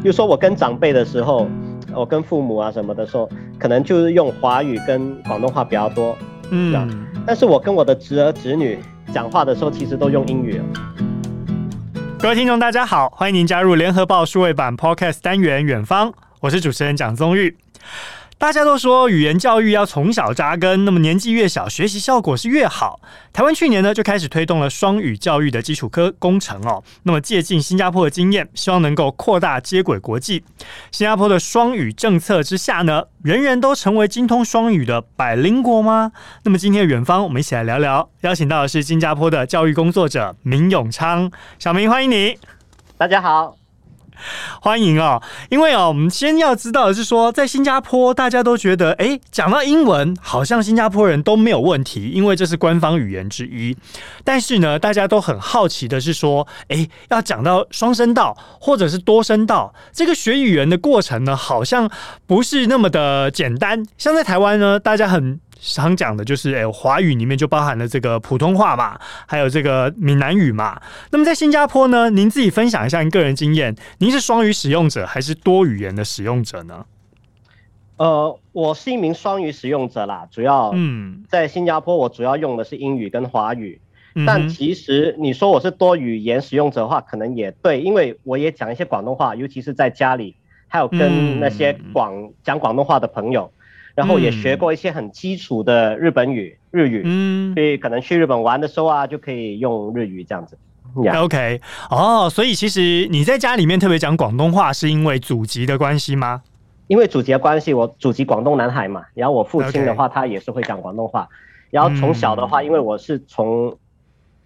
比如说我跟长辈的时候，我跟父母啊什么的时候，可能就是用华语跟广东话比较多，嗯，但是我跟我的侄儿侄女讲话的时候，其实都用英语。各位听众，大家好，欢迎您加入联合报数位版 Podcast 单元远方，我是主持人蒋宗玉。大家都说语言教育要从小扎根，那么年纪越小，学习效果是越好。台湾去年呢就开始推动了双语教育的基础科工程哦，那么借鉴新加坡的经验，希望能够扩大接轨国际。新加坡的双语政策之下呢，人人都成为精通双语的百灵国吗？那么今天的远方，我们一起来聊聊，邀请到的是新加坡的教育工作者明永昌，小明欢迎你。大家好。欢迎哦，因为哦，我们先要知道的是说，在新加坡，大家都觉得，哎，讲到英文，好像新加坡人都没有问题，因为这是官方语言之一。但是呢，大家都很好奇的是说，哎，要讲到双声道或者是多声道，这个学语言的过程呢，好像不是那么的简单。像在台湾呢，大家很。常讲的就是，哎，华语里面就包含了这个普通话嘛，还有这个闽南语嘛。那么在新加坡呢，您自己分享一下您个人经验，您是双语使用者还是多语言的使用者呢？呃，我是一名双语使用者啦，主要嗯，在新加坡我主要用的是英语跟华语。嗯、但其实你说我是多语言使用者的话，可能也对，因为我也讲一些广东话，尤其是在家里，还有跟那些广、嗯、讲广东话的朋友。然后也学过一些很基础的日本语、日语，嗯，所以可能去日本玩的时候啊，就可以用日语这样子。Yeah. OK，哦，所以其实你在家里面特别讲广东话，是因为祖籍的关系吗？因为祖籍的关系，我祖籍广东南海嘛，然后我父亲的话，他也是会讲广东话。然后从小的话，因为我是从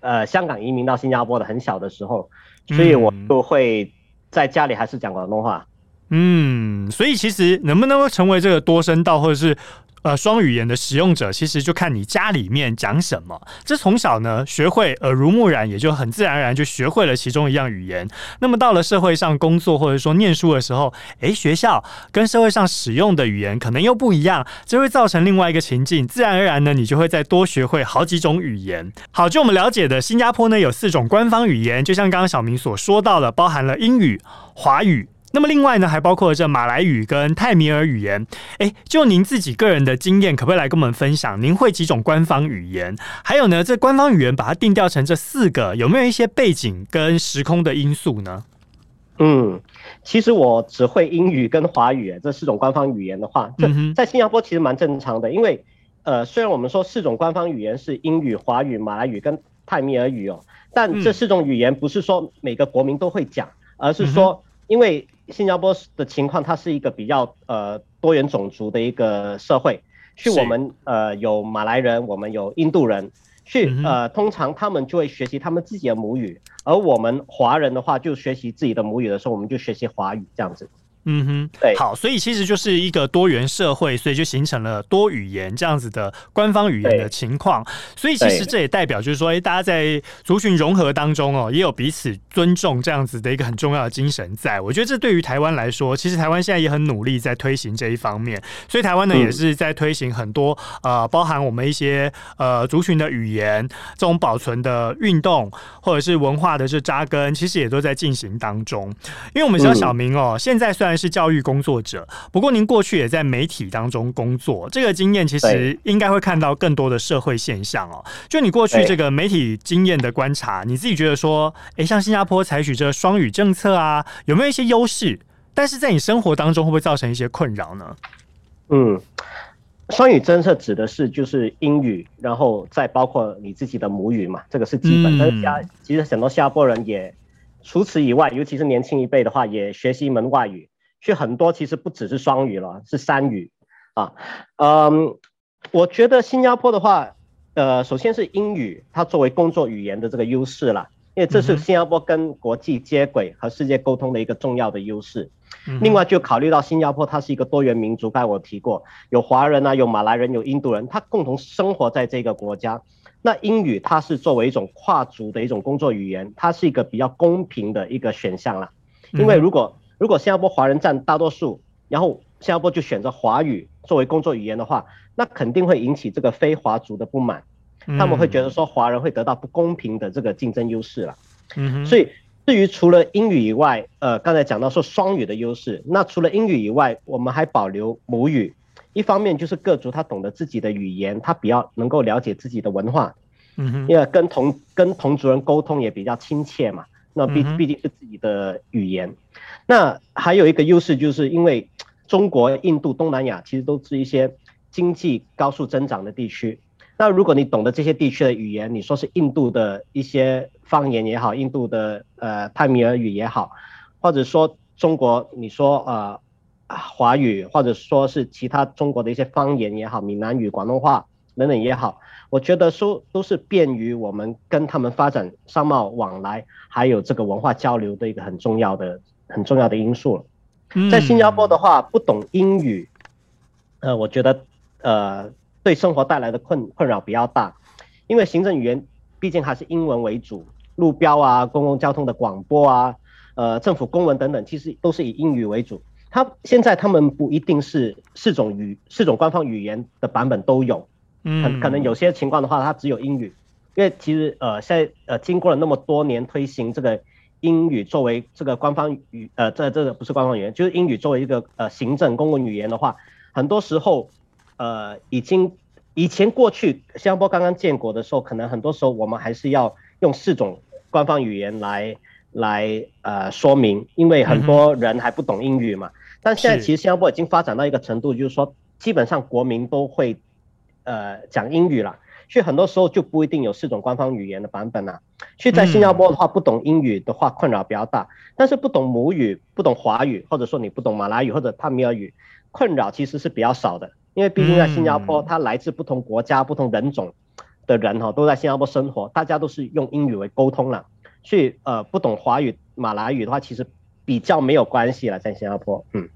呃香港移民到新加坡的，很小的时候，所以我就会在家里还是讲广东话。嗯，所以其实能不能够成为这个多声道或者是呃双语言的使用者，其实就看你家里面讲什么。这从小呢学会耳濡目染，也就很自然而然就学会了其中一样语言。那么到了社会上工作或者说念书的时候，诶，学校跟社会上使用的语言可能又不一样，这会造成另外一个情境。自然而然呢，你就会再多学会好几种语言。好，就我们了解的，新加坡呢有四种官方语言，就像刚刚小明所说到的，包含了英语、华语。那么另外呢，还包括了这马来语跟泰米尔语言。诶，就您自己个人的经验，可不可以来跟我们分享？您会几种官方语言？还有呢，这官方语言把它定调成这四个，有没有一些背景跟时空的因素呢？嗯，其实我只会英语跟华语，这四种官方语言的话，这在新加坡其实蛮正常的。因为呃，虽然我们说四种官方语言是英语、华语、马来语跟泰米尔语哦，但这四种语言不是说每个国民都会讲，而是说因为。新加坡的情况，它是一个比较呃多元种族的一个社会，去我们呃有马来人，我们有印度人，去呃通常他们就会学习他们自己的母语，而我们华人的话就学习自己的母语的时候，我们就学习华语这样子。嗯哼，对，好，所以其实就是一个多元社会，所以就形成了多语言这样子的官方语言的情况。所以其实这也代表就是说，哎，大家在族群融合当中哦，也有彼此尊重这样子的一个很重要的精神在。我觉得这对于台湾来说，其实台湾现在也很努力在推行这一方面。所以台湾呢，也是在推行很多呃，包含我们一些呃族群的语言这种保存的运动，或者是文化的这扎根，其实也都在进行当中。因为我们知道小明哦，现在算。是教育工作者，不过您过去也在媒体当中工作，这个经验其实应该会看到更多的社会现象哦。就你过去这个媒体经验的观察，你自己觉得说，诶，像新加坡采取这个双语政策啊，有没有一些优势？但是在你生活当中会不会造成一些困扰呢？嗯，双语政策指的是就是英语，然后再包括你自己的母语嘛，这个是基本。但是加其实很多新加坡人也除此以外，尤其是年轻一辈的话，也学习一门外语。去很多其实不只是双语了，是三语啊。嗯，我觉得新加坡的话，呃，首先是英语，它作为工作语言的这个优势了，因为这是新加坡跟国际接轨和世界沟通的一个重要的优势。另外就考虑到新加坡它是一个多元民族，刚才我提过，有华人啊，有马来人，有印度人，他共同生活在这个国家。那英语它是作为一种跨族的一种工作语言，它是一个比较公平的一个选项了，因为如果如果新加坡华人占大多数，然后新加坡就选择华语作为工作语言的话，那肯定会引起这个非华族的不满，他们会觉得说华人会得到不公平的这个竞争优势了。嗯，所以至于除了英语以外，呃，刚才讲到说双语的优势，那除了英语以外，我们还保留母语。一方面就是各族他懂得自己的语言，他比较能够了解自己的文化，嗯哼，因为跟同跟同族人沟通也比较亲切嘛。那毕毕竟是自己的语言。那还有一个优势，就是因为 中国、印度、东南亚其实都是一些经济高速增长的地区。那如果你懂得这些地区的语言，你说是印度的一些方言也好，印度的呃泰米尔语也好，或者说中国你说呃华语，或者说是其他中国的一些方言也好，闽南语、广东话等等也好，我觉得说都是便于我们跟他们发展商贸往来，还有这个文化交流的一个很重要的很重要的因素了。在新加坡的话，不懂英语，呃，我觉得呃。对生活带来的困困扰比较大，因为行政语言毕竟还是英文为主，路标啊、公共交通的广播啊、呃、政府公文等等，其实都是以英语为主。他现在他们不一定是四种语四种官方语言的版本都有，嗯，可能有些情况的话，它只有英语。因为其实呃现在呃经过了那么多年推行这个英语作为这个官方语呃这这个不是官方语言，就是英语作为一个呃行政公共语言的话，很多时候。呃，已经以前过去新加坡刚刚建国的时候，可能很多时候我们还是要用四种官方语言来来呃说明，因为很多人还不懂英语嘛。但现在其实新加坡已经发展到一个程度，就是说基本上国民都会呃讲英语了，所以很多时候就不一定有四种官方语言的版本了。所以在新加坡的话，不懂英语的话困扰比较大，但是不懂母语、不懂华语，或者说你不懂马来语或者帕米尔语，困扰其实是比较少的。因为毕竟在新加坡，它来自不同国家、不同人种的人哈，都在新加坡生活，大家都是用英语为沟通了，所以呃，不懂华语、马来语的话，其实比较没有关系了，在新加坡，嗯。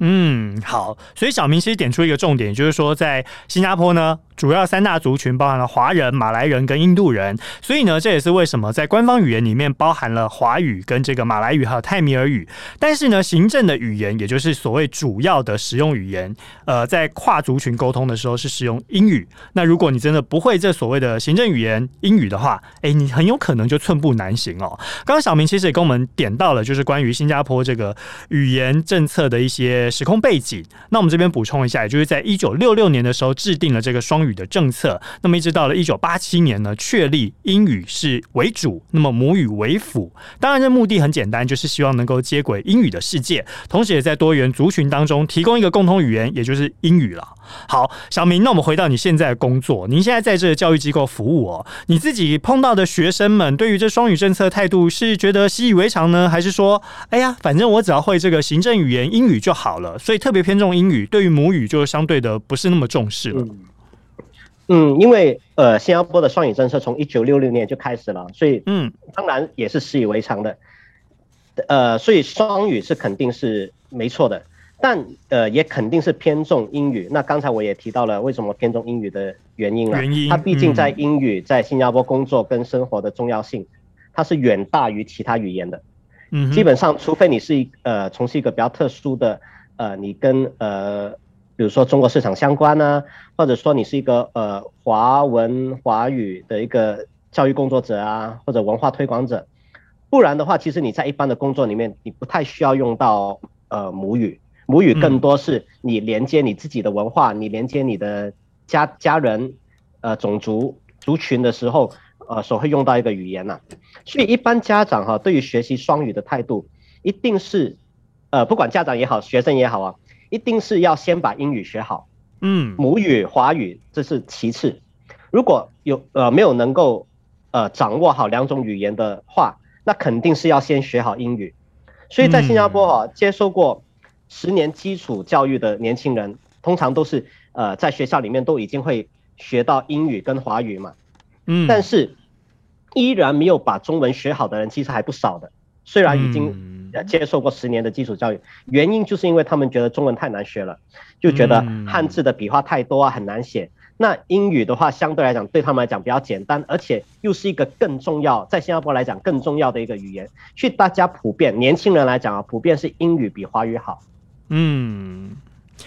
嗯，好，所以小明其实点出一个重点，就是说在新加坡呢，主要三大族群包含了华人、马来人跟印度人，所以呢，这也是为什么在官方语言里面包含了华语跟这个马来语还有泰米尔语，但是呢，行政的语言也就是所谓主要的使用语言，呃，在跨族群沟通的时候是使用英语。那如果你真的不会这所谓的行政语言英语的话，哎，你很有可能就寸步难行哦。刚刚小明其实也跟我们点到了，就是关于新加坡这个语言政策的一些。时空背景，那我们这边补充一下，也就是在一九六六年的时候制定了这个双语的政策，那么一直到了一九八七年呢，确立英语是为主，那么母语为辅。当然，这目的很简单，就是希望能够接轨英语的世界，同时也在多元族群当中提供一个共同语言，也就是英语了。好，小明，那我们回到你现在的工作，您现在在这个教育机构服务哦，你自己碰到的学生们对于这双语政策态度是觉得习以为常呢，还是说，哎呀，反正我只要会这个行政语言英语就好了，所以特别偏重英语，对于母语就相对的不是那么重视了。嗯，嗯，因为呃，新加坡的双语政策从一九六六年就开始了，所以嗯，当然也是习以为常的，呃，所以双语是肯定是没错的。但呃，也肯定是偏重英语。那刚才我也提到了为什么偏重英语的原因了。原因，它毕竟在英语在新加坡工作跟生活的重要性，它是远大于其他语言的。嗯，基本上，除非你是一呃从事一个比较特殊的呃，你跟呃，比如说中国市场相关呢，或者说你是一个呃华文华语的一个教育工作者啊，或者文化推广者，不然的话，其实你在一般的工作里面，你不太需要用到呃母语。母语更多是你连接你自己的文化，你连接你的家家人，呃，种族族群的时候，呃，所会用到一个语言呐。所以一般家长哈，对于学习双语的态度，一定是，呃，不管家长也好，学生也好啊，一定是要先把英语学好。嗯，母语华语这是其次。如果有呃没有能够呃掌握好两种语言的话，那肯定是要先学好英语。所以在新加坡哈，接受过。十年基础教育的年轻人，通常都是呃在学校里面都已经会学到英语跟华语嘛，嗯，但是依然没有把中文学好的人其实还不少的。虽然已经接受过十年的基础教育，原因就是因为他们觉得中文太难学了，就觉得汉字的笔画太多啊，很难写。那英语的话，相对来讲对他们来讲比较简单，而且又是一个更重要，在新加坡来讲更重要的一个语言，所以大家普遍年轻人来讲啊，普遍是英语比华语好。嗯，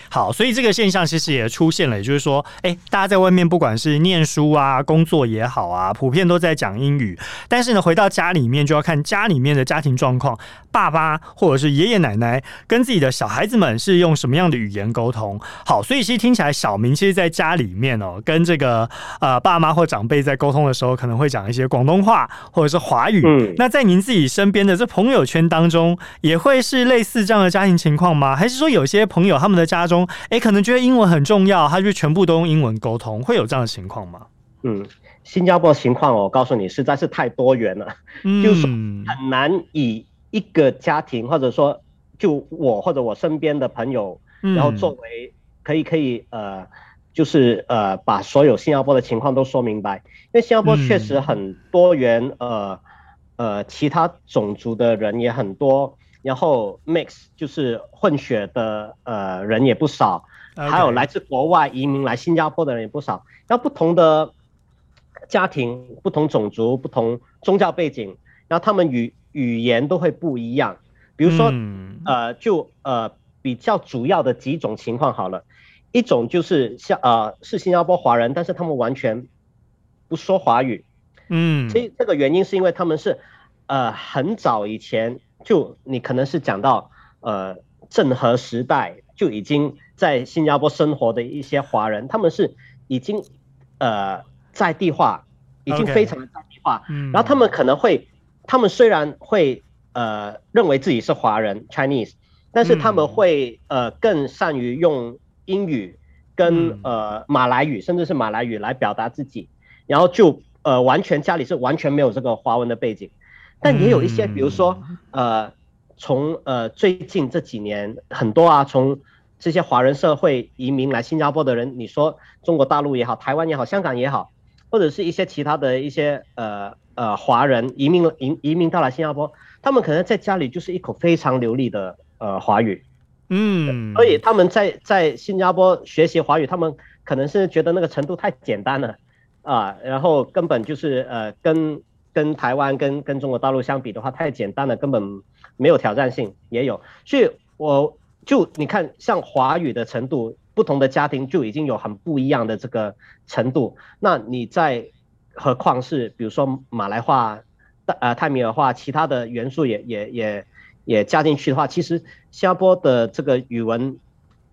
好，所以这个现象其实也出现了，也就是说，哎，大家在外面不管是念书啊、工作也好啊，普遍都在讲英语。但是呢，回到家里面就要看家里面的家庭状况，爸爸或者是爷爷奶奶跟自己的小孩子们是用什么样的语言沟通。好，所以其实听起来，小明其实在家里面哦，跟这个呃爸妈或长辈在沟通的时候，可能会讲一些广东话或者是华语。嗯，那在您自己身边的这朋友圈当中，也会是类似这样的家庭情况吗？还是说有些朋友他们的家中，哎，可能觉得英文很重要，他就全部都用英文沟通，会有这样的情况吗？嗯，新加坡情况，我告诉你，实在是太多元了，嗯、就是很难以一个家庭，或者说就我或者我身边的朋友，然后作为可以可以呃，就是呃把所有新加坡的情况都说明白，因为新加坡确实很多元，嗯、呃呃，其他种族的人也很多。然后 mix 就是混血的呃人也不少.还有来自国外移民来新加坡的人也不少。然后不同的家庭、不同种族、不同宗教背景，然后他们语语言都会不一样。比如说，嗯、呃，就呃比较主要的几种情况好了，一种就是像呃是新加坡华人，但是他们完全不说华语。嗯，所以这个原因是因为他们是呃很早以前。就你可能是讲到，呃，郑和时代就已经在新加坡生活的一些华人，他们是已经呃在地化，已经非常的在地化。Okay. 然后他们可能会，他们虽然会呃认为自己是华人 Chinese，但是他们会呃更善于用英语跟呃马来语，甚至是马来语来表达自己，然后就呃完全家里是完全没有这个华文的背景。但也有一些，比如说，呃，从呃最近这几年很多啊，从这些华人社会移民来新加坡的人，你说中国大陆也好，台湾也好，香港也好，或者是一些其他的一些呃呃华人移民移移民到了新加坡，他们可能在家里就是一口非常流利的呃华语，嗯，所以他们在在新加坡学习华语，他们可能是觉得那个程度太简单了啊，然后根本就是呃跟。跟台湾跟跟中国大陆相比的话，太简单了，根本没有挑战性。也有，所以我就你看，像华语的程度，不同的家庭就已经有很不一样的这个程度。那你在何况是比如说马来话、呃泰米尔话，其他的元素也也也也加进去的话，其实新加坡的这个语文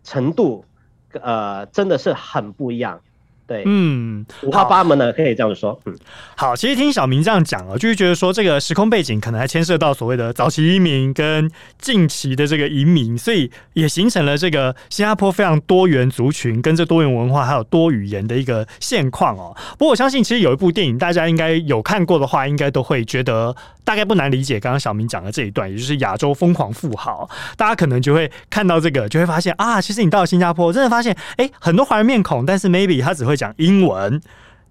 程度，呃，真的是很不一样。对，嗯，五花八门的可以这样说。嗯，好，其实听小明这样讲啊，就是觉得说这个时空背景可能还牵涉到所谓的早期移民跟近期的这个移民，所以也形成了这个新加坡非常多元族群跟这多元文化还有多语言的一个现况哦。不过我相信，其实有一部电影大家应该有看过的话，应该都会觉得大概不难理解刚刚小明讲的这一段，也就是《亚洲疯狂富豪》。大家可能就会看到这个，就会发现啊，其实你到了新加坡，真的发现哎，很多华人面孔，但是 maybe 他只会讲英文。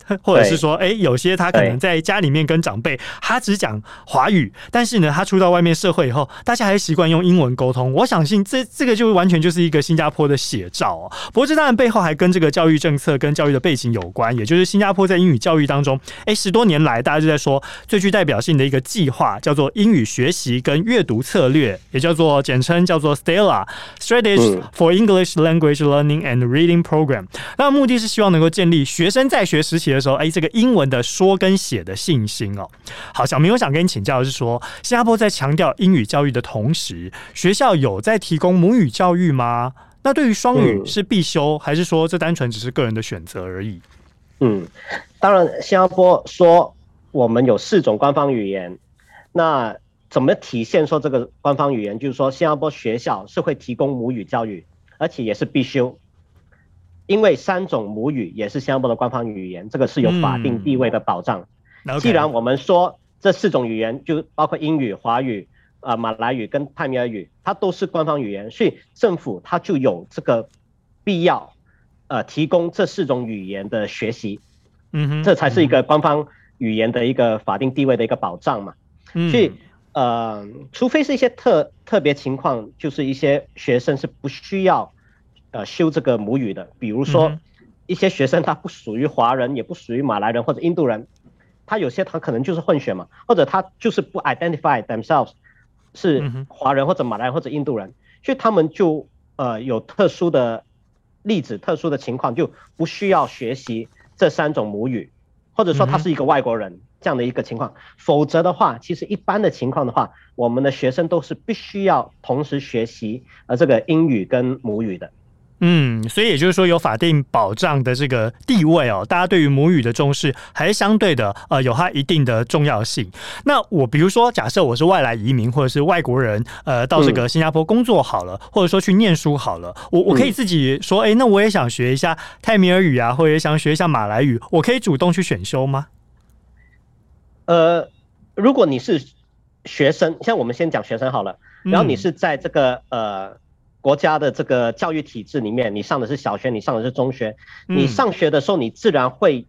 或者是说，哎，有些他可能在家里面跟长辈，他只讲华语，但是呢，他出到外面社会以后，大家还习惯用英文沟通。我相信这这个就完全就是一个新加坡的写照哦。不过这当然背后还跟这个教育政策跟教育的背景有关，也就是新加坡在英语教育当中，哎，十多年来大家就在说最具代表性的一个计划叫做英语学习跟阅读策略，也叫做简称叫做 STELLA（Strategy for English Language Learning and Reading Program）。那目的是希望能够建立学生在学时期的的时候，哎，这个英文的说跟写的信心哦。好，小明，我想跟你请教的是说，新加坡在强调英语教育的同时，学校有在提供母语教育吗？那对于双语是必修，嗯、还是说这单纯只是个人的选择而已？嗯，当然，新加坡说我们有四种官方语言，那怎么体现说这个官方语言？就是说，新加坡学校是会提供母语教育，而且也是必修。因为三种母语也是新加坡的官方语言，这个是有法定地位的保障。嗯、既然我们说这四种语言，就包括英语、华语、啊、呃、马来语跟泰米尔语，它都是官方语言，所以政府它就有这个必要，呃，提供这四种语言的学习。嗯哼，这才是一个官方语言的一个法定地位的一个保障嘛。嗯、所以，呃，除非是一些特特别情况，就是一些学生是不需要。呃，修这个母语的，比如说一些学生他不属于华人，也不属于马来人或者印度人，他有些他可能就是混血嘛，或者他就是不 identify themselves 是华人或者马来人或者印度人，所以他们就呃有特殊的例子、特殊的情况，就不需要学习这三种母语，或者说他是一个外国人这样的一个情况。否则的话，其实一般的情况的话，我们的学生都是必须要同时学习呃这个英语跟母语的。嗯，所以也就是说，有法定保障的这个地位哦，大家对于母语的重视还是相对的，呃，有它一定的重要性。那我比如说，假设我是外来移民或者是外国人，呃，到这个新加坡工作好了，嗯、或者说去念书好了，我我可以自己说，哎、嗯，那我也想学一下泰米尔语啊，或者想学一下马来语，我可以主动去选修吗？呃，如果你是学生，像我们先讲学生好了，然后你是在这个、嗯、呃。国家的这个教育体制里面，你上的是小学，你上的是中学，你上学的时候，你自然会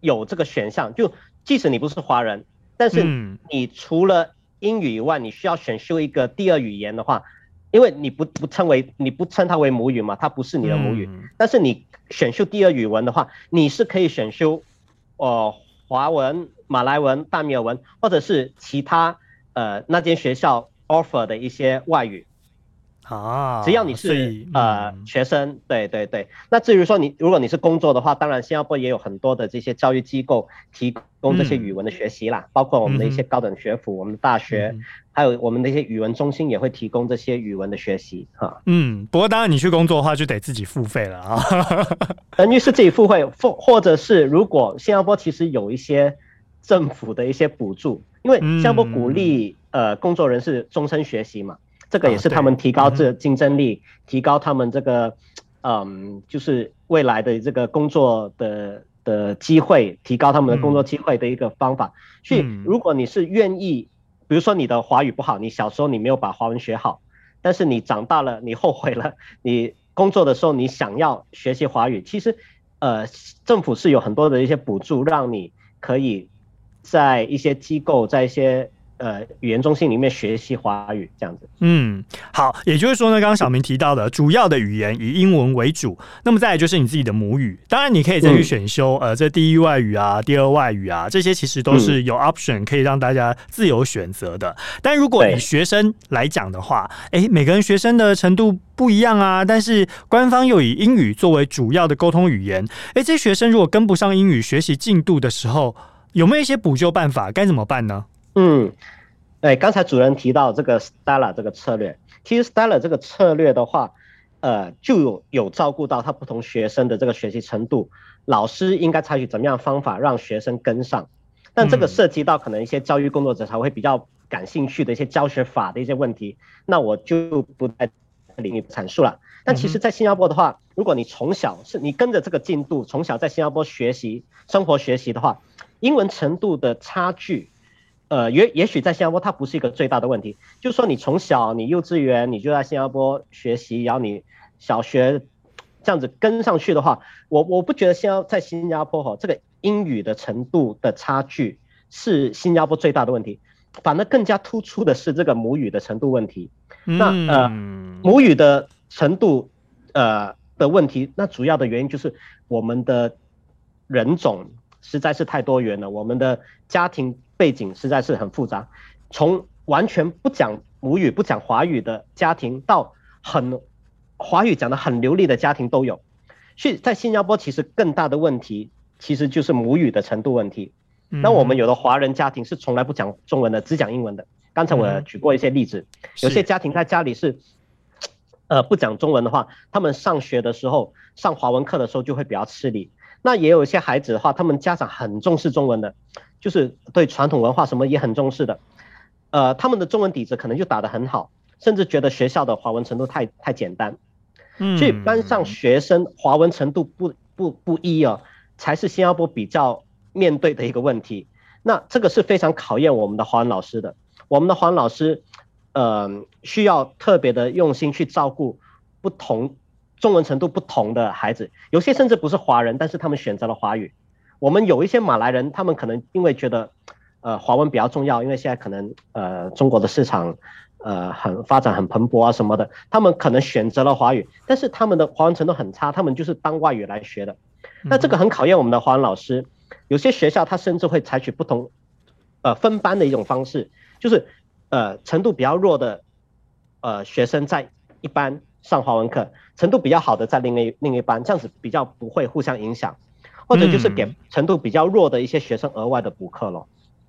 有这个选项。就即使你不是华人，但是你除了英语以外，你需要选修一个第二语言的话，因为你不不称为你不称它为母语嘛，它不是你的母语。但是你选修第二语文的话，你是可以选修呃华文、马来文、大米尔文，或者是其他呃那间学校 offer 的一些外语。啊，只要你是、嗯、呃学生，对对对。那至于说你，如果你是工作的话，当然新加坡也有很多的这些教育机构提供这些语文的学习啦，嗯、包括我们的一些高等学府、嗯、我们的大学，嗯、还有我们的一些语文中心也会提供这些语文的学习哈。嗯，不过当然你去工作的话，就得自己付费了啊。等于是自己付费，或或者是如果新加坡其实有一些政府的一些补助，因为新加坡鼓励、嗯、呃工作人士终身学习嘛。这个也是他们提高这竞争力，啊、提高他们这个，嗯，就是未来的这个工作的的机会，提高他们的工作机会的一个方法。嗯、所以，如果你是愿意，比如说你的华语不好，你小时候你没有把华文学好，但是你长大了，你后悔了，你工作的时候你想要学习华语，其实，呃，政府是有很多的一些补助，让你可以在一些机构，在一些。呃，语言中心里面学习华语这样子。嗯，好，也就是说呢，刚刚小明提到的，主要的语言以英文为主，那么再来就是你自己的母语。当然，你可以再去选修，嗯、呃，这第一外语啊，第二外语啊，这些其实都是有 option 可以让大家自由选择的。但如果以学生来讲的话，哎对，每个人学生的程度不一样啊，但是官方又以英语作为主要的沟通语言，哎，这些学生如果跟不上英语学习进度的时候，有没有一些补救办法？该怎么办呢？嗯，对，刚才主任提到这个 Stella 这个策略，其实 Stella 这个策略的话，呃，就有有照顾到他不同学生的这个学习程度，老师应该采取怎么样方法让学生跟上，但这个涉及到可能一些教育工作者才会比较感兴趣的一些教学法的一些问题，那我就不在领域阐述了。但其实，在新加坡的话，如果你从小是你跟着这个进度，从小在新加坡学习生活学习的话，英文程度的差距。呃，也也许在新加坡它不是一个最大的问题，就是说你从小你幼稚园你就在新加坡学习，然后你小学这样子跟上去的话，我我不觉得新加在新加坡哈这个英语的程度的差距是新加坡最大的问题，反而更加突出的是这个母语的程度问题。那呃母语的程度呃的问题，那主要的原因就是我们的人种实在是太多元了，我们的家庭。背景实在是很复杂，从完全不讲母语、不讲华语的家庭，到很华语讲得很流利的家庭都有。所以在新加坡，其实更大的问题其实就是母语的程度问题。那我们有的华人家庭是从来不讲中文的，只讲英文的。刚才我举过一些例子，有些家庭在家里是，呃，不讲中文的话，他们上学的时候上华文课的时候就会比较吃力。那也有一些孩子的话，他们家长很重视中文的。就是对传统文化什么也很重视的，呃，他们的中文底子可能就打得很好，甚至觉得学校的华文程度太太简单，嗯，所以班上学生华文程度不不不一啊，才是新加坡比较面对的一个问题。那这个是非常考验我们的华文老师的，我们的华文老师，呃，需要特别的用心去照顾不同中文程度不同的孩子，有些甚至不是华人，但是他们选择了华语。我们有一些马来人，他们可能因为觉得，呃，华文比较重要，因为现在可能呃中国的市场，呃很发展很蓬勃啊什么的，他们可能选择了华语，但是他们的华文程度很差，他们就是当外语来学的。那这个很考验我们的华文老师，有些学校他甚至会采取不同，呃分班的一种方式，就是呃程度比较弱的，呃学生在一班。上华文课，程度比较好的在另一另一班，这样子比较不会互相影响，或者就是给程度比较弱的一些学生额外的补课咯。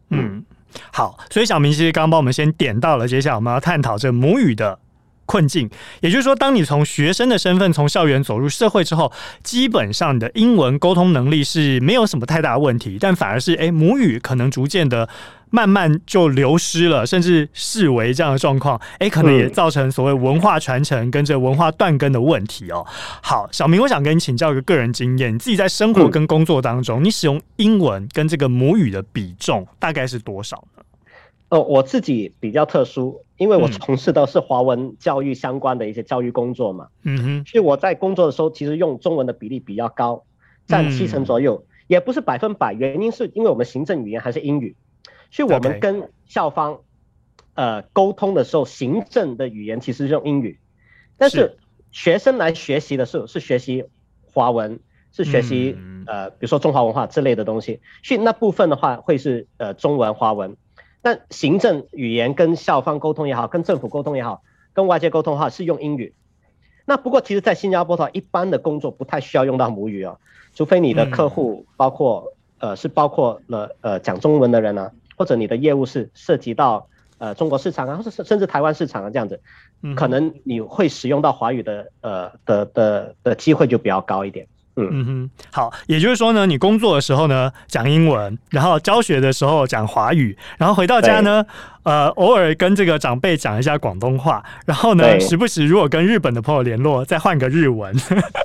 嗯，好，所以小明其实刚刚帮我们先点到了，接下来我们要探讨这母语的。困境，也就是说，当你从学生的身份从校园走入社会之后，基本上你的英文沟通能力是没有什么太大问题，但反而是诶母语可能逐渐的慢慢就流失了，甚至视为这样的状况，诶可能也造成所谓文化传承跟这文化断根的问题哦。好，小明，我想跟你请教一个个人经验，你自己在生活跟工作当中，你使用英文跟这个母语的比重大概是多少呢？哦，我自己比较特殊，因为我从事的是华文教育相关的一些教育工作嘛。嗯哼。所以我在工作的时候，其实用中文的比例比较高，占七成左右，嗯、也不是百分百。原因是因为我们行政语言还是英语，所以我们跟校方.呃，沟通的时候，行政的语言其实是用英语，但是学生来学习的时候是学习华文，是学习、嗯、呃，比如说中华文化之类的东西，所以那部分的话会是呃中文华文。但行政语言跟校方沟通也好，跟政府沟通也好，跟外界沟通的话是用英语。那不过其实，在新加坡的话，一般的工作不太需要用到母语哦，除非你的客户包括呃是包括了呃讲中文的人啊，或者你的业务是涉及到呃中国市场啊，或者甚至台湾市场啊这样子，可能你会使用到华语的呃的的的机会就比较高一点。嗯哼，好，也就是说呢，你工作的时候呢讲英文，然后教学的时候讲华语，然后回到家呢，呃，偶尔跟这个长辈讲一下广东话，然后呢，时不时如果跟日本的朋友联络，再换个日文。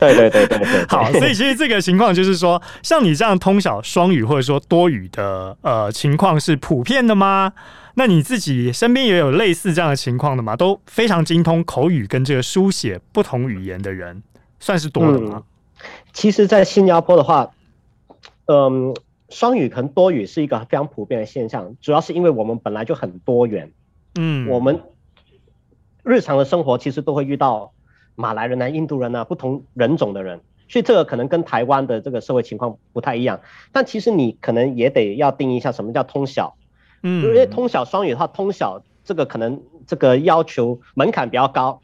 对对对对对。好，所以其实这个情况就是说，像你这样通晓双语或者说多语的呃情况是普遍的吗？那你自己身边也有类似这样的情况的吗？都非常精通口语跟这个书写不同语言的人，算是多的吗？嗯其实，在新加坡的话，嗯，双语可能多语是一个非常普遍的现象，主要是因为我们本来就很多元，嗯，我们日常的生活其实都会遇到马来人啊、印度人啊、不同人种的人，所以这个可能跟台湾的这个社会情况不太一样。但其实你可能也得要定义一下什么叫通晓，嗯，因为通晓双语的话，通晓这个可能这个要求门槛比较高，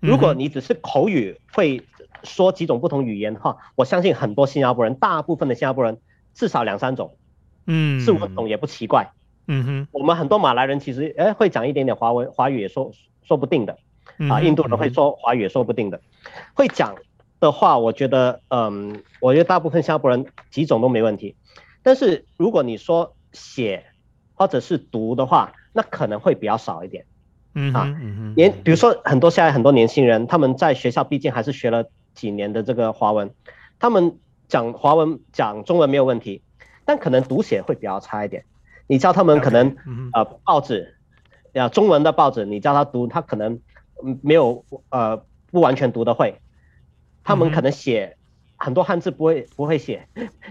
如果你只是口语会。说几种不同语言的话，我相信很多新加坡人，大部分的新加坡人至少两三种，嗯，四五种也不奇怪。嗯哼，我们很多马来人其实诶会讲一点点华文，华语也说说不定的，啊，印度人会说华语也说不定的。会讲的话，我觉得，嗯，我觉得大部分新加坡人几种都没问题。但是如果你说写或者是读的话，那可能会比较少一点。嗯啊，年比如说很多现在很多年轻人，他们在学校毕竟还是学了。几年的这个华文，他们讲华文讲中文没有问题，但可能读写会比较差一点。你叫他们可能呃报纸，呀中文的报纸，你叫他读，他可能没有呃不完全读得会。他们可能写很多汉字不会不会写，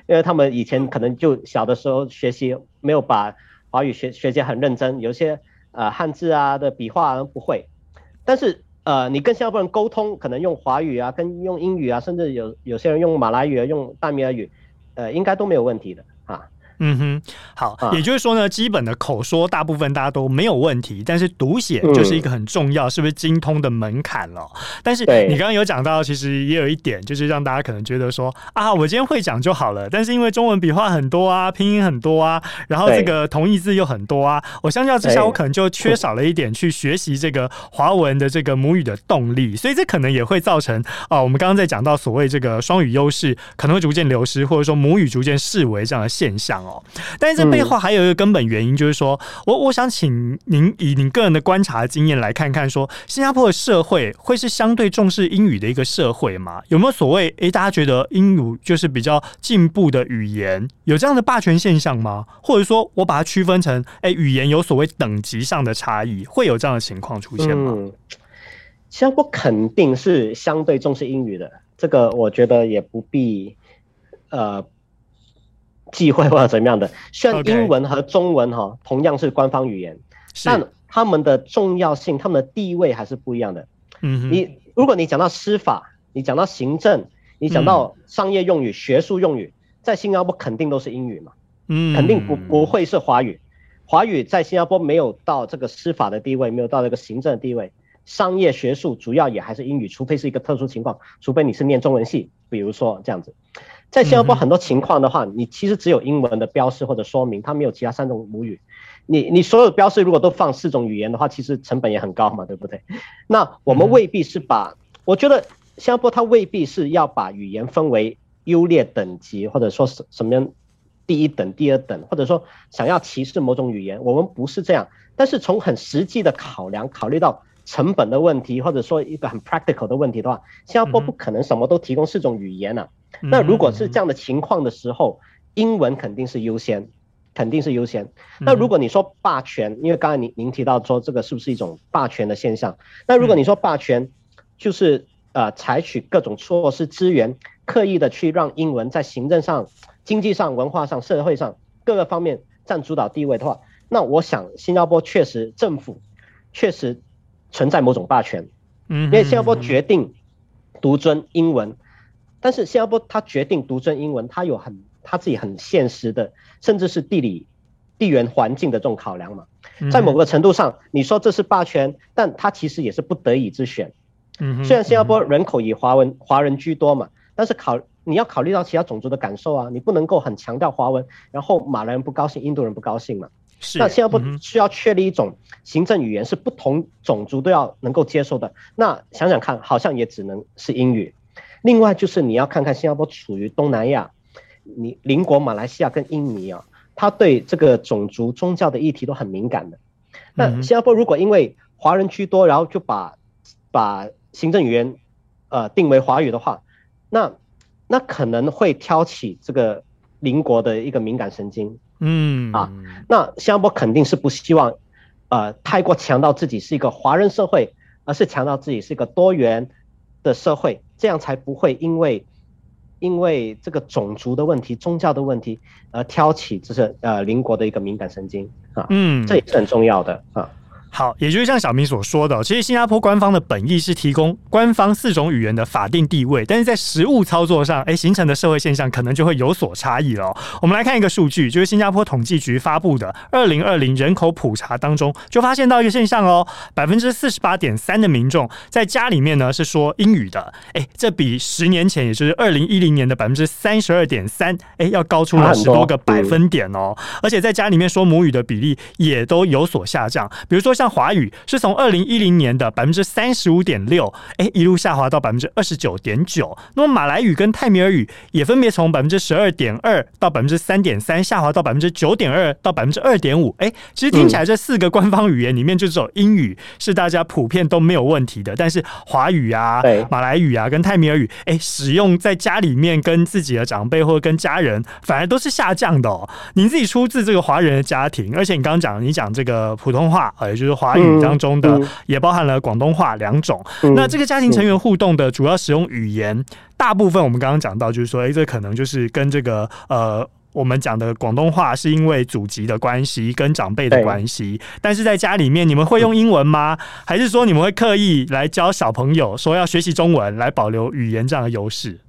因为他们以前可能就小的时候学习没有把华语学学习很认真，有些呃汉字啊的笔画不会，但是。呃，你跟新加坡人沟通，可能用华语啊，跟用英语啊，甚至有有些人用马来语啊，用大米尔语，呃，应该都没有问题的。嗯哼，好，啊、也就是说呢，基本的口说大部分大家都没有问题，但是读写就是一个很重要，嗯、是不是精通的门槛了？但是你刚刚有讲到，其实也有一点，就是让大家可能觉得说啊，我今天会讲就好了，但是因为中文笔画很多啊，拼音很多啊，然后这个同义字又很多啊，我相较之下，我可能就缺少了一点去学习这个华文的这个母语的动力，所以这可能也会造成啊，我们刚刚在讲到所谓这个双语优势可能会逐渐流失，或者说母语逐渐视为这样的现象。但是这背后还有一个根本原因，就是说我我想请您以您个人的观察经验来看看，说新加坡的社会会是相对重视英语的一个社会吗？有没有所谓诶，大家觉得英语就是比较进步的语言，有这样的霸权现象吗？或者说我把它区分成诶，语言有所谓等级上的差异，会有这样的情况出现吗？嗯，新加坡肯定是相对重视英语的，这个我觉得也不必呃。忌讳或者怎么样的，虽然英文和中文哈同样是官方语言，但他们的重要性、他们的地位还是不一样的。嗯，你如果你讲到司法，你讲到行政，你讲到商业用语、学术用语，在新加坡肯定都是英语嘛，嗯，肯定不不会是华语。华语在新加坡没有到这个司法的地位，没有到这个行政的地位。商业学术主要也还是英语，除非是一个特殊情况，除非你是念中文系，比如说这样子。在新加坡很多情况的话，你其实只有英文的标示或者说明，它没有其他三种母语。你你所有标示如果都放四种语言的话，其实成本也很高嘛，对不对？那我们未必是把，我觉得新加坡它未必是要把语言分为优劣等级，或者说什什么样第一等、第二等，或者说想要歧视某种语言，我们不是这样。但是从很实际的考量，考虑到成本的问题，或者说一个很 practical 的问题的话，新加坡不可能什么都提供四种语言呢、啊。那如果是这样的情况的时候，英文肯定是优先，肯定是优先。那如果你说霸权，因为刚才您您提到说这个是不是一种霸权的现象？那如果你说霸权，就是呃采取各种措施资源，刻意的去让英文在行政上、经济上、文化上、社会上各个方面占主导地位的话。那我想，新加坡确实政府确实存在某种霸权，嗯，因为新加坡决定独尊英文，但是新加坡它决定独尊英文，它有很它自己很现实的，甚至是地理地缘环境的这种考量嘛，在某个程度上，你说这是霸权，但它其实也是不得已之选，嗯，虽然新加坡人口以华文华人居多嘛，但是考你要考虑到其他种族的感受啊，你不能够很强调华文，然后马来人不高兴，印度人不高兴嘛。是，那新加坡需要确立一种行政语言，是不同种族都要能够接受的。那想想看，好像也只能是英语。另外就是你要看看新加坡处于东南亚，你邻国马来西亚跟印尼啊，他对这个种族宗教的议题都很敏感的。那新加坡如果因为华人居多，然后就把把行政语言呃定为华语的话，那那可能会挑起这个邻国的一个敏感神经。嗯啊，那新加坡肯定是不希望，呃，太过强调自己是一个华人社会，而是强调自己是一个多元的社会，这样才不会因为因为这个种族的问题、宗教的问题而挑起就是呃邻国的一个敏感神经啊。嗯，这也是很重要的啊。好，也就是像小明所说的，其实新加坡官方的本意是提供官方四种语言的法定地位，但是在实务操作上，哎，形成的社会现象可能就会有所差异了。我们来看一个数据，就是新加坡统计局发布的二零二零人口普查当中，就发现到一个现象哦，百分之四十八点三的民众在家里面呢是说英语的，哎，这比十年前，也就是二零一零年的百分之三十二点三，哎，要高出了十多个百分点哦。而且在家里面说母语的比例也都有所下降，比如说。像华语是从二零一零年的百分之三十五点六，哎，一路下滑到百分之二十九点九。那么马来语跟泰米尔语也分别从百分之十二点二到百分之三点三，下滑到百分之九点二到百分之二点五。哎，其实听起来这四个官方语言里面，就只有英语是大家普遍都没有问题的。但是华语啊、马来语啊跟泰米尔语，哎，使用在家里面跟自己的长辈或者跟家人，反而都是下降的哦。您自己出自这个华人的家庭，而且你刚刚讲你讲这个普通话，也就是。华语当中的也包含了广东话两种。那这个家庭成员互动的主要使用语言，大部分我们刚刚讲到，就是说，哎，这可能就是跟这个呃，我们讲的广东话是因为祖籍的关系，跟长辈的关系。但是在家里面，你们会用英文吗？还是说你们会刻意来教小朋友说要学习中文，来保留语言这样的优势？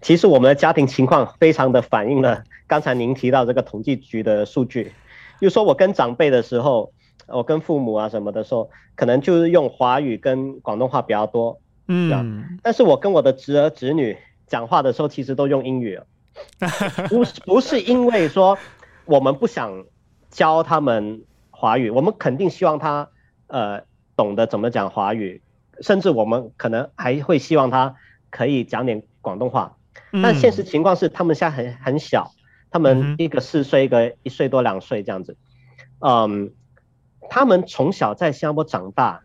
其实我们的家庭情况非常的反映了刚才您提到这个统计局的数据，就是说我跟长辈的时候。我跟父母啊什么的时候，可能就是用华语跟广东话比较多，嗯，但是我跟我的侄儿侄女讲话的时候，其实都用英语，不是不是因为说我们不想教他们华语，我们肯定希望他呃懂得怎么讲华语，甚至我们可能还会希望他可以讲点广东话，但现实情况是他们现在很很小，他们一个四岁，一个一岁多两岁这样子，嗯。他们从小在新加坡长大，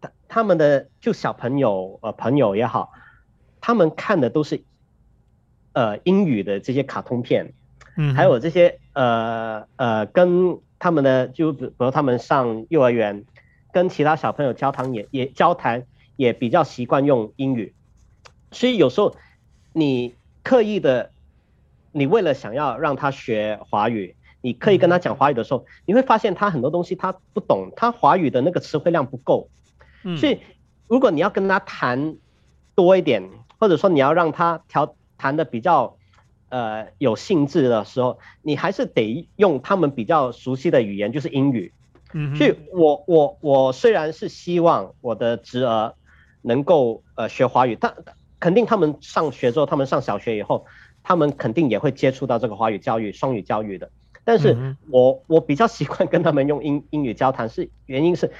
他他们的就小朋友呃朋友也好，他们看的都是呃英语的这些卡通片，嗯，还有这些呃呃跟他们的就比如他们上幼儿园，跟其他小朋友交谈也也交谈也比较习惯用英语，所以有时候你刻意的，你为了想要让他学华语。你可以跟他讲华语的时候，你会发现他很多东西他不懂，他华语的那个词汇量不够。所以如果你要跟他谈多一点，或者说你要让他调谈的比较呃有兴致的时候，你还是得用他们比较熟悉的语言，就是英语。嗯，所以我我我虽然是希望我的侄儿能够呃学华语，但肯定他们上学之后，他们上小学以后，他们肯定也会接触到这个华语教育、双语教育的。但是我 我比较习惯跟他们用英英语交谈，是原因是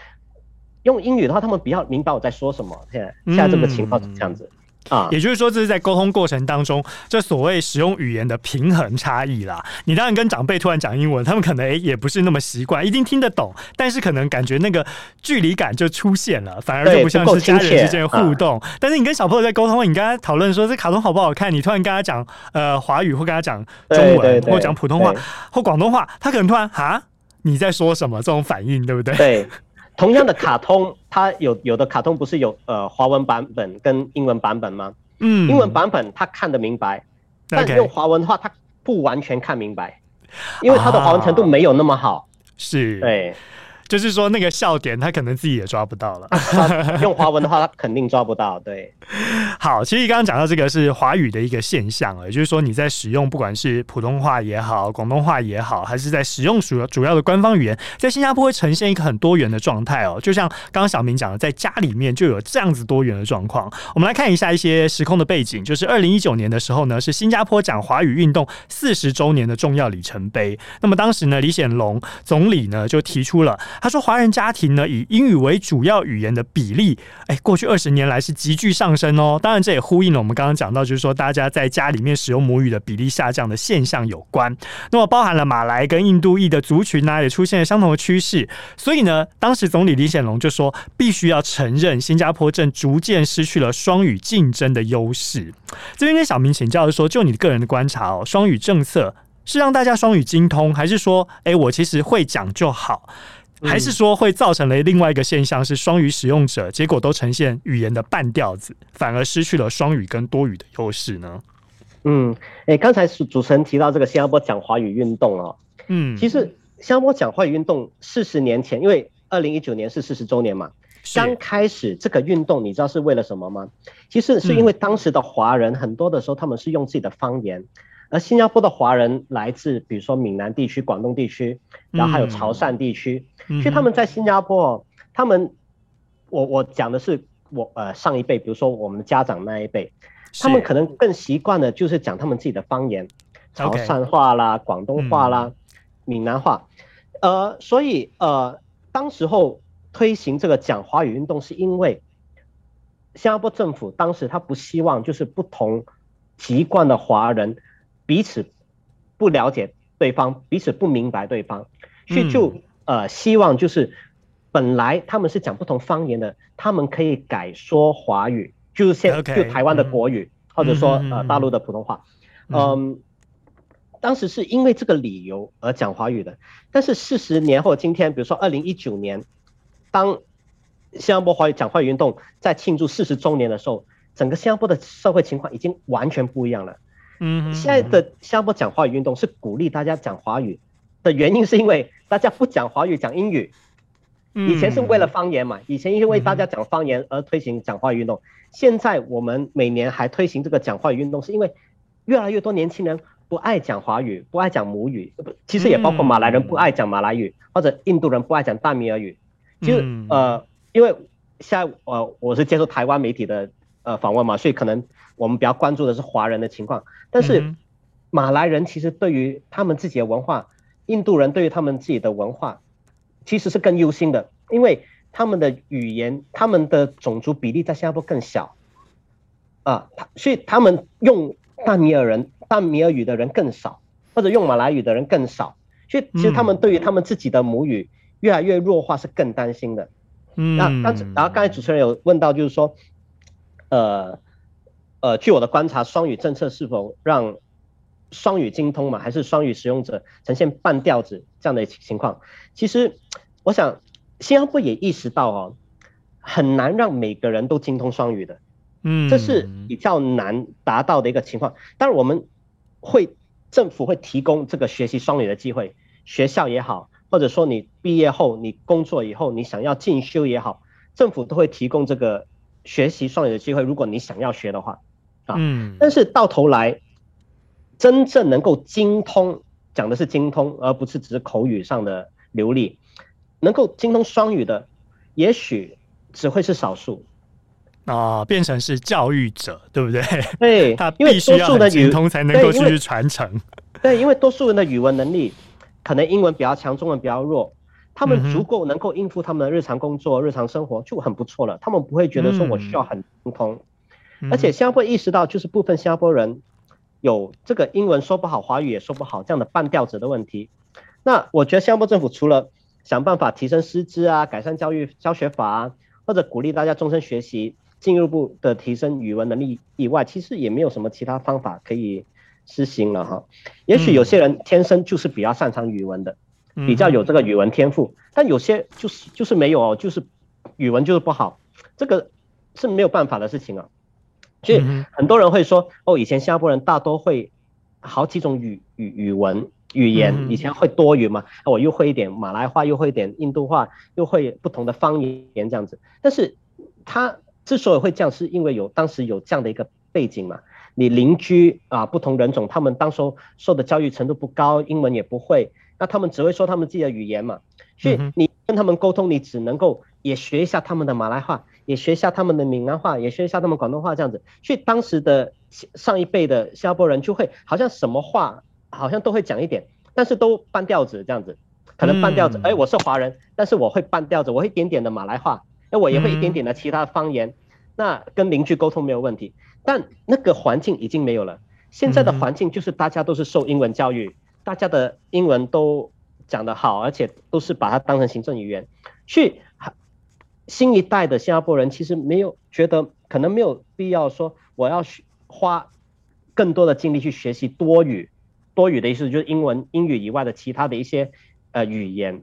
用英语的话，他们比较明白我在说什么。现在现在这个情况是这样子。啊，也就是说，这是在沟通过程当中，这所谓使用语言的平衡差异啦。你当然跟长辈突然讲英文，他们可能诶也不是那么习惯，一定听得懂，但是可能感觉那个距离感就出现了，反而就不像是家人之间的互动。啊、但是你跟小朋友在沟通，你跟他讨论说这卡通好不好看，你突然跟他讲呃华语或跟他讲中文或讲普通话或广东话，他可能突然啊你在说什么这种反应，对不对？对。同样的卡通，它有有的卡通不是有呃华文版本跟英文版本吗？嗯，英文版本他看得明白，但用华文的话他不完全看明白，因为他的华文程度没有那么好。是，对。就是说那个笑点，他可能自己也抓不到了。用华文的话，他肯定抓不到。对，好，其实刚刚讲到这个是华语的一个现象，也就是说你在使用不管是普通话也好，广东话也好，还是在使用主要主要的官方语言，在新加坡会呈现一个很多元的状态哦。就像刚刚小明讲的，在家里面就有这样子多元的状况。我们来看一下一些时空的背景，就是二零一九年的时候呢，是新加坡讲华语运动四十周年的重要里程碑。那么当时呢，李显龙总理呢就提出了。他说，华人家庭呢，以英语为主要语言的比例，哎，过去二十年来是急剧上升哦。当然，这也呼应了我们刚刚讲到，就是说大家在家里面使用母语的比例下降的现象有关。那么，包含了马来跟印度裔的族群呢、也出现了相同的趋势。所以呢，当时总理李显龙就说，必须要承认新加坡正逐渐失去了双语竞争的优势。这边跟小明请教的说，就你个人的观察哦，双语政策是让大家双语精通，还是说，哎，我其实会讲就好？还是说会造成了另外一个现象，是双语使用者结果都呈现语言的半调子，反而失去了双语跟多语的优势呢？嗯，哎，刚才主持人提到这个新加坡讲华语运动哦，嗯，其实新加坡讲华语运动四十年前，因为二零一九年是四十周年嘛，刚开始这个运动，你知道是为了什么吗？其实是因为当时的华人很多的时候，他们是用自己的方言。而新加坡的华人来自，比如说闽南地区、广东地区，然后还有潮汕地区，嗯，所以他们在新加坡，他们，我我讲的是我呃上一辈，比如说我们的家长那一辈，他们可能更习惯的就是讲他们自己的方言，潮汕话啦、广东话啦、闽南话，呃，所以呃，当时候推行这个讲华语运动，是因为新加坡政府当时他不希望就是不同籍贯的华人。彼此不了解对方，彼此不明白对方，所以就呃希望就是本来他们是讲不同方言的，他们可以改说华语，就是现就台湾的国语，或者说呃大陆的普通话，嗯，当时是因为这个理由而讲华语的，但是四十年后今天，比如说二零一九年，当新加坡华语讲华语运动在庆祝四十周年的时候，整个新加坡的社会情况已经完全不一样了。嗯，现在的新加坡讲华语运动是鼓励大家讲华语的原因，是因为大家不讲华语讲英语。以前是为了方言嘛，以前因为大家讲方言而推行讲话语运动。现在我们每年还推行这个讲话语运动，是因为越来越多年轻人不爱讲华语，不爱讲母语，其实也包括马来人不爱讲马来语，或者印度人不爱讲大米尔语。其实呃，因为现在呃我是接受台湾媒体的呃访问嘛，所以可能。我们比较关注的是华人的情况，但是马来人其实对于他们自己的文化，印度人对于他们自己的文化，其实是更忧心的，因为他们的语言、他们的种族比例在新加坡更小，啊，所以他们用大米尔人、大米尔语的人更少，或者用马来语的人更少，所以其实他们对于他们自己的母语越来越弱化是更担心的。嗯，那刚然后刚才主持人有问到，就是说，呃。呃，据我的观察，双语政策是否让双语精通嘛，还是双语使用者呈现半吊子这样的情况？其实，我想新加坡也意识到哦，很难让每个人都精通双语的，嗯，这是比较难达到的一个情况。当然，我们会政府会提供这个学习双语的机会，学校也好，或者说你毕业后你工作以后你想要进修也好，政府都会提供这个学习双语的机会，如果你想要学的话。嗯，但是到头来，真正能够精通，讲的是精通，而不是只是口语上的流利。能够精通双语的，也许只会是少数。啊，变成是教育者，对不对？对，他必须要很精通才能够继续传承。对，因为多数人的语文能力，可能英文比较强，中文比较弱，他们足够能够应付他们的日常工作、日常生活就很不错了。他们不会觉得说我需要很精通，而且新加坡意识到，就是部分新加坡人有这个英文说不好，华语也说不好这样的半吊子的问题。那我觉得新加坡政府除了想办法提升师资啊，改善教育教学法啊，或者鼓励大家终身学习。进一步的提升语文能力以外，其实也没有什么其他方法可以实行了哈。也许有些人天生就是比较擅长语文的，比较有这个语文天赋，但有些就是就是没有哦，就是语文就是不好，这个是没有办法的事情啊。所以很多人会说，哦，以前新加坡人大多会好几种语语语文语言，以前会多语嘛，我又会一点马来话，又会一点印度话，又会不同的方言这样子，但是他。之所以会这样，是因为有当时有这样的一个背景嘛。你邻居啊，不同人种，他们当时候受的教育程度不高，英文也不会，那他们只会说他们自己的语言嘛。所以你跟他们沟通，你只能够也学一下他们的马来话，也学一下他们的闽南话，也学一下他们广东话这样子。所以当时的上一辈的新加坡人就会好像什么话好像都会讲一点，但是都半吊子这样子，可能半吊子。哎，我是华人，但是我会半吊子，我会一点点的马来话。那我也会一点点的其他方言，那跟邻居沟通没有问题，但那个环境已经没有了。现在的环境就是大家都是受英文教育，大家的英文都讲得好，而且都是把它当成行政语言。去新一代的新加坡人其实没有觉得可能没有必要说我要花更多的精力去学习多语，多语的意思就是英文、英语以外的其他的一些呃语言。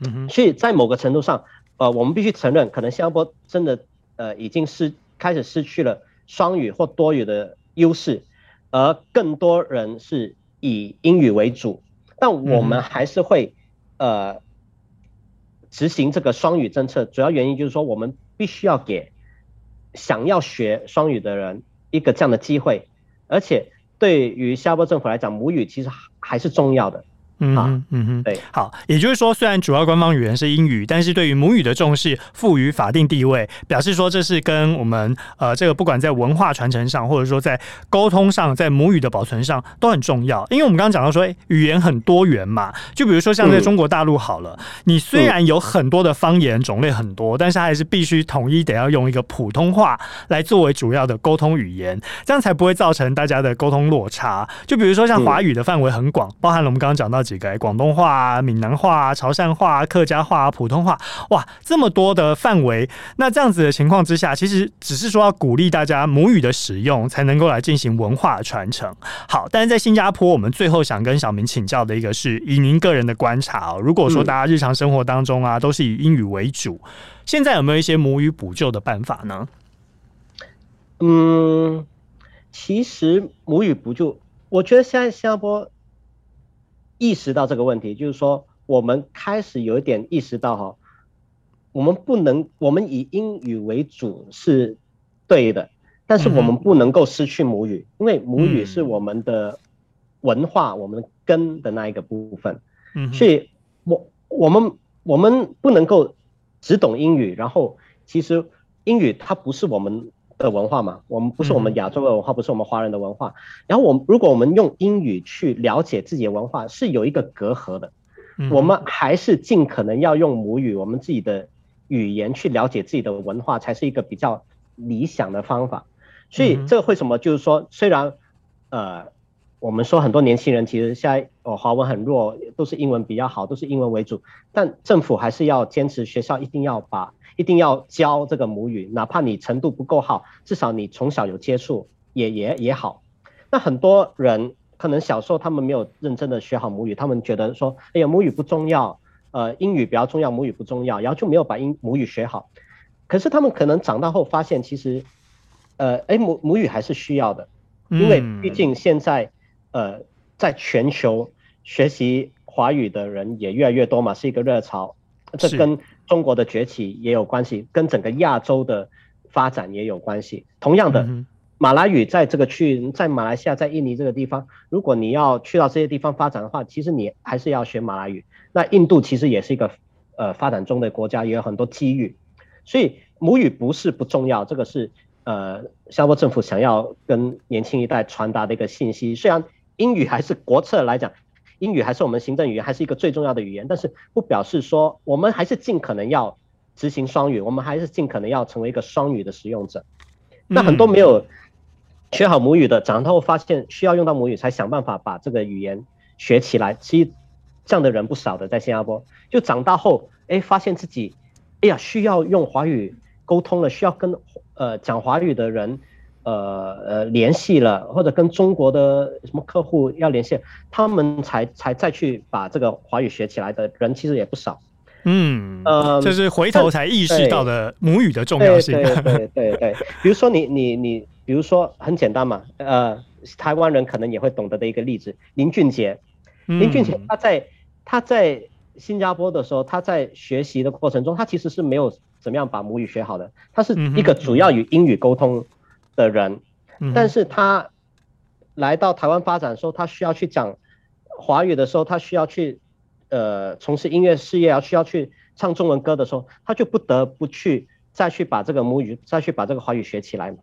嗯哼，所以在某个程度上。呃，我们必须承认，可能新加坡真的呃已经是开始失去了双语或多语的优势，而更多人是以英语为主。但我们还是会呃执行这个双语政策，主要原因就是说，我们必须要给想要学双语的人一个这样的机会，而且对于新加坡政府来讲，母语其实还是重要的。嗯哼嗯哼，对，好，也就是说，虽然主要官方语言是英语，但是对于母语的重视，赋予法定地位，表示说这是跟我们呃这个不管在文化传承上，或者说在沟通上，在母语的保存上都很重要。因为我们刚刚讲到说，诶，语言很多元嘛，就比如说像在中国大陆好了，你虽然有很多的方言种类很多，但是还是必须统一得要用一个普通话来作为主要的沟通语言，这样才不会造成大家的沟通落差。就比如说像华语的范围很广，包含了我们刚刚讲到。几个广东话啊、闽南话啊、潮汕话啊、客家话啊、普通话，哇，这么多的范围。那这样子的情况之下，其实只是说要鼓励大家母语的使用，才能够来进行文化传承。好，但是在新加坡，我们最后想跟小明请教的一个是，以您个人的观察哦，如果说大家日常生活当中啊，都是以英语为主，现在有没有一些母语补救的办法呢？嗯，其实母语补救，我觉得现在新加坡。意识到这个问题，就是说，我们开始有一点意识到哈，我们不能，我们以英语为主是对的，但是我们不能够失去母语，因为母语是我们的文化，我们根的那一个部分。嗯，所以我我们我们不能够只懂英语，然后其实英语它不是我们。的文化嘛，我们不是我们亚洲的文化，不是我们华人的文化。然后我们如果我们用英语去了解自己的文化，是有一个隔阂的。我们还是尽可能要用母语，我们自己的语言去了解自己的文化，才是一个比较理想的方法。所以这个为什么就是说，虽然呃，我们说很多年轻人其实现在哦华文很弱，都是英文比较好，都是英文为主，但政府还是要坚持学校一定要把。一定要教这个母语，哪怕你程度不够好，至少你从小有接触也也也好。那很多人可能小时候他们没有认真的学好母语，他们觉得说，哎呀母语不重要，呃英语比较重要，母语不重要，然后就没有把英母语学好。可是他们可能长大后发现，其实，呃哎母母语还是需要的，因为毕竟现在呃在全球学习华语的人也越来越多嘛，是一个热潮，这跟。中国的崛起也有关系，跟整个亚洲的发展也有关系。同样的，马来语在这个区域，在马来西亚、在印尼这个地方，如果你要去到这些地方发展的话，其实你还是要学马来语。那印度其实也是一个呃发展中的国家也有很多机遇，所以母语不是不重要，这个是呃新加坡政府想要跟年轻一代传达的一个信息。虽然英语还是国策来讲，英语还是我们行政语言，还是一个最重要的语言，但是不表示说我们还是尽可能要执行双语，我们还是尽可能要成为一个双语的使用者。那很多没有学好母语的，长大后发现需要用到母语，才想办法把这个语言学起来。其实这样的人不少的，在新加坡，就长大后，哎，发现自己，哎呀，需要用华语沟通了，需要跟呃讲华语的人，呃呃联系了，或者跟中国的什么客户要联系，他们才才再去把这个华语学起来的人，其实也不少。嗯，呃，就是回头才意识到的母语的重要性。对对对对对，比如说你你你，比如说很简单嘛，呃，台湾人可能也会懂得的一个例子，林俊杰，林俊杰他在他在新加坡的时候，他在学习的过程中，他其实是没有怎么样把母语学好的，他是一个主要与英语沟通的人，但是他来到台湾发展的时候，他需要去讲华语的时候，他需要去。呃，从事音乐事业要需要去唱中文歌的时候，他就不得不去再去把这个母语，再去把这个华语学起来嘛。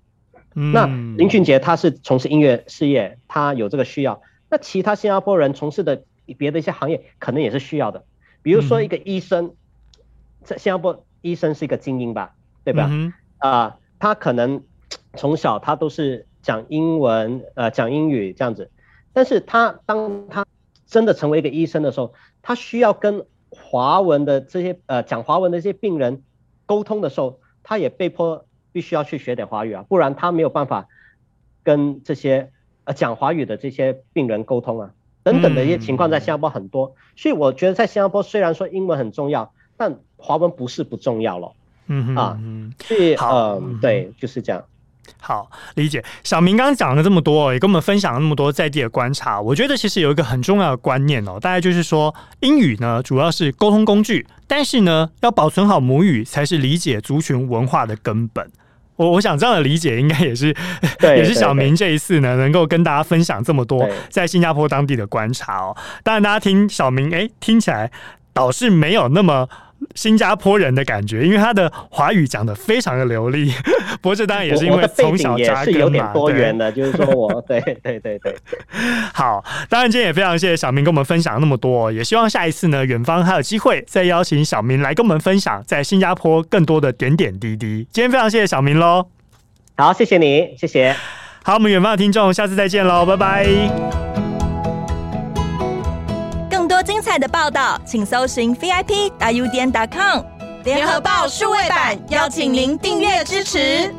嗯、那林俊杰他是从事音乐事业，他有这个需要。那其他新加坡人从事的别的一些行业，可能也是需要的。比如说一个医生，在新加坡，医生是一个精英吧，对吧？啊、他可能从小他都是讲英文，呃，讲英语这样子。但是他当他真的成为一个医生的时候，他需要跟华文的这些呃讲华文的这些病人沟通的时候，他也被迫必须要去学点华语啊，不然他没有办法跟这些呃讲华语的这些病人沟通啊，等等的一些情况在新加坡很多，所以我觉得在新加坡虽然说英文很重要，但华文不是不重要了，嗯哼啊，所以嗯对，就是这样。好，理解。小明刚刚讲了这么多，也跟我们分享了那么多在地的观察。我觉得其实有一个很重要的观念哦，大概就是说，英语呢主要是沟通工具，但是呢要保存好母语才是理解族群文化的根本。我我想这样的理解应该也是，也是小明这一次呢能够跟大家分享这么多在新加坡当地的观察哦。当然，大家听小明，哎，听起来倒是没有那么。新加坡人的感觉，因为他的华语讲的非常的流利。不过这当然也是因为从小扎根嘛。是有点多元的，就是说我对对对对。好，当然今天也非常谢谢小明跟我们分享那么多，也希望下一次呢，远方还有机会再邀请小明来跟我们分享在新加坡更多的点点滴滴。今天非常谢谢小明喽。好，谢谢你，谢谢。好，我们远方的听众，下次再见喽，拜拜。精彩的报道，请搜寻 VIP 大 U 点 com 联合报数位版，邀请您订阅支持。